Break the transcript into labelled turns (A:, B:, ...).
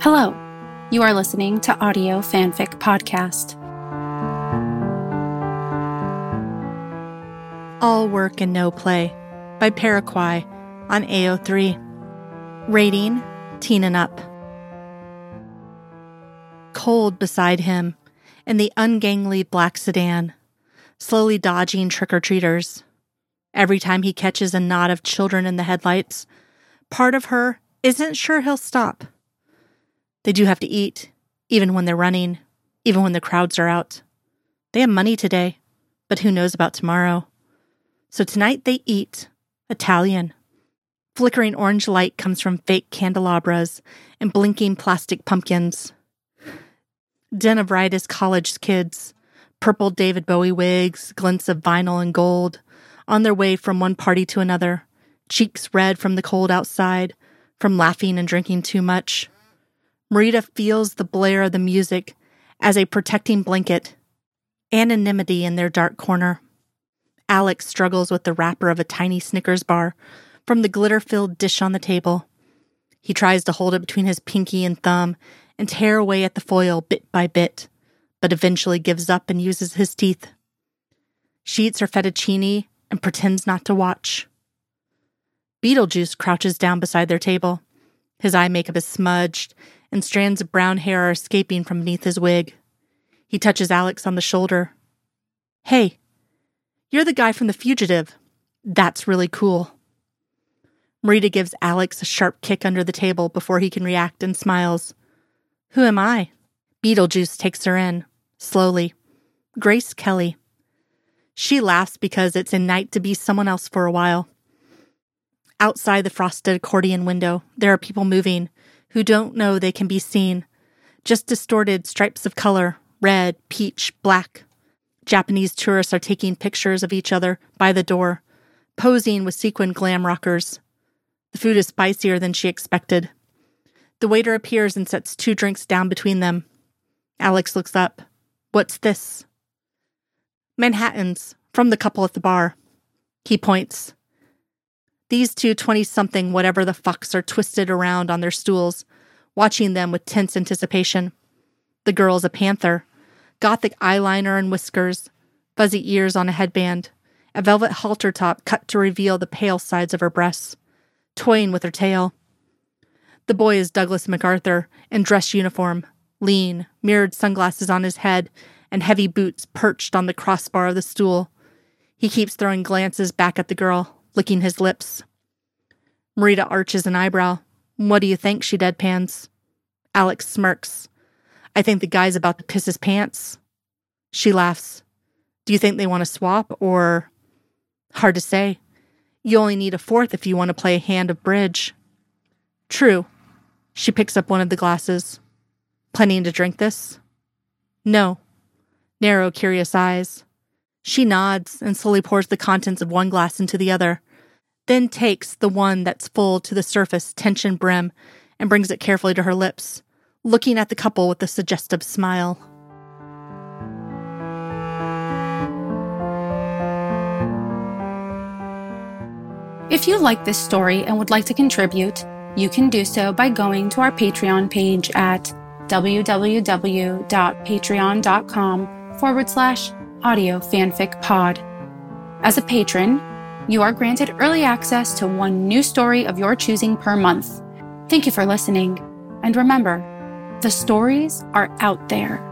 A: Hello, you are listening to Audio Fanfic Podcast.
B: All Work and No Play by Paraquai on AO3. Rating Teen and Up. Cold beside him in the ungainly black sedan, slowly dodging trick or treaters. Every time he catches a knot of children in the headlights, part of her isn't sure he'll stop. They do have to eat, even when they're running, even when the crowds are out. They have money today, but who knows about tomorrow? So tonight they eat Italian. Flickering orange light comes from fake candelabras and blinking plastic pumpkins. Den of riotous college kids, purple David Bowie wigs, glints of vinyl and gold, on their way from one party to another, cheeks red from the cold outside, from laughing and drinking too much. Marita feels the blare of the music as a protecting blanket, anonymity in their dark corner. Alex struggles with the wrapper of a tiny Snickers bar from the glitter filled dish on the table. He tries to hold it between his pinky and thumb and tear away at the foil bit by bit, but eventually gives up and uses his teeth. She eats her fettuccine and pretends not to watch. Beetlejuice crouches down beside their table. His eye makeup is smudged, and strands of brown hair are escaping from beneath his wig. He touches Alex on the shoulder. Hey, you're the guy from The Fugitive. That's really cool. Marita gives Alex a sharp kick under the table before he can react and smiles. Who am I? Beetlejuice takes her in, slowly. Grace Kelly. She laughs because it's a night to be someone else for a while. Outside the frosted accordion window, there are people moving who don't know they can be seen. Just distorted stripes of color red, peach, black. Japanese tourists are taking pictures of each other by the door, posing with sequin glam rockers. The food is spicier than she expected. The waiter appears and sets two drinks down between them. Alex looks up. What's this? Manhattans, from the couple at the bar. He points. These two 20 something whatever the fucks are twisted around on their stools, watching them with tense anticipation. The girl's a panther, gothic eyeliner and whiskers, fuzzy ears on a headband, a velvet halter top cut to reveal the pale sides of her breasts, toying with her tail. The boy is Douglas MacArthur in dress uniform, lean, mirrored sunglasses on his head, and heavy boots perched on the crossbar of the stool. He keeps throwing glances back at the girl, licking his lips. Marita arches an eyebrow. What do you think? She deadpans. Alex smirks. I think the guy's about to piss his pants. She laughs. Do you think they want to swap or. Hard to say. You only need a fourth if you want to play a hand of bridge. True. She picks up one of the glasses. Planning to drink this? No. Narrow, curious eyes. She nods and slowly pours the contents of one glass into the other, then takes the one that's full to the surface, tension brim, and brings it carefully to her lips, looking at the couple with a suggestive smile.
A: If you like this story and would like to contribute, you can do so by going to our Patreon page at www.patreon.com forward slash audio fanfic pod. As a patron, you are granted early access to one new story of your choosing per month. Thank you for listening. And remember, the stories are out there.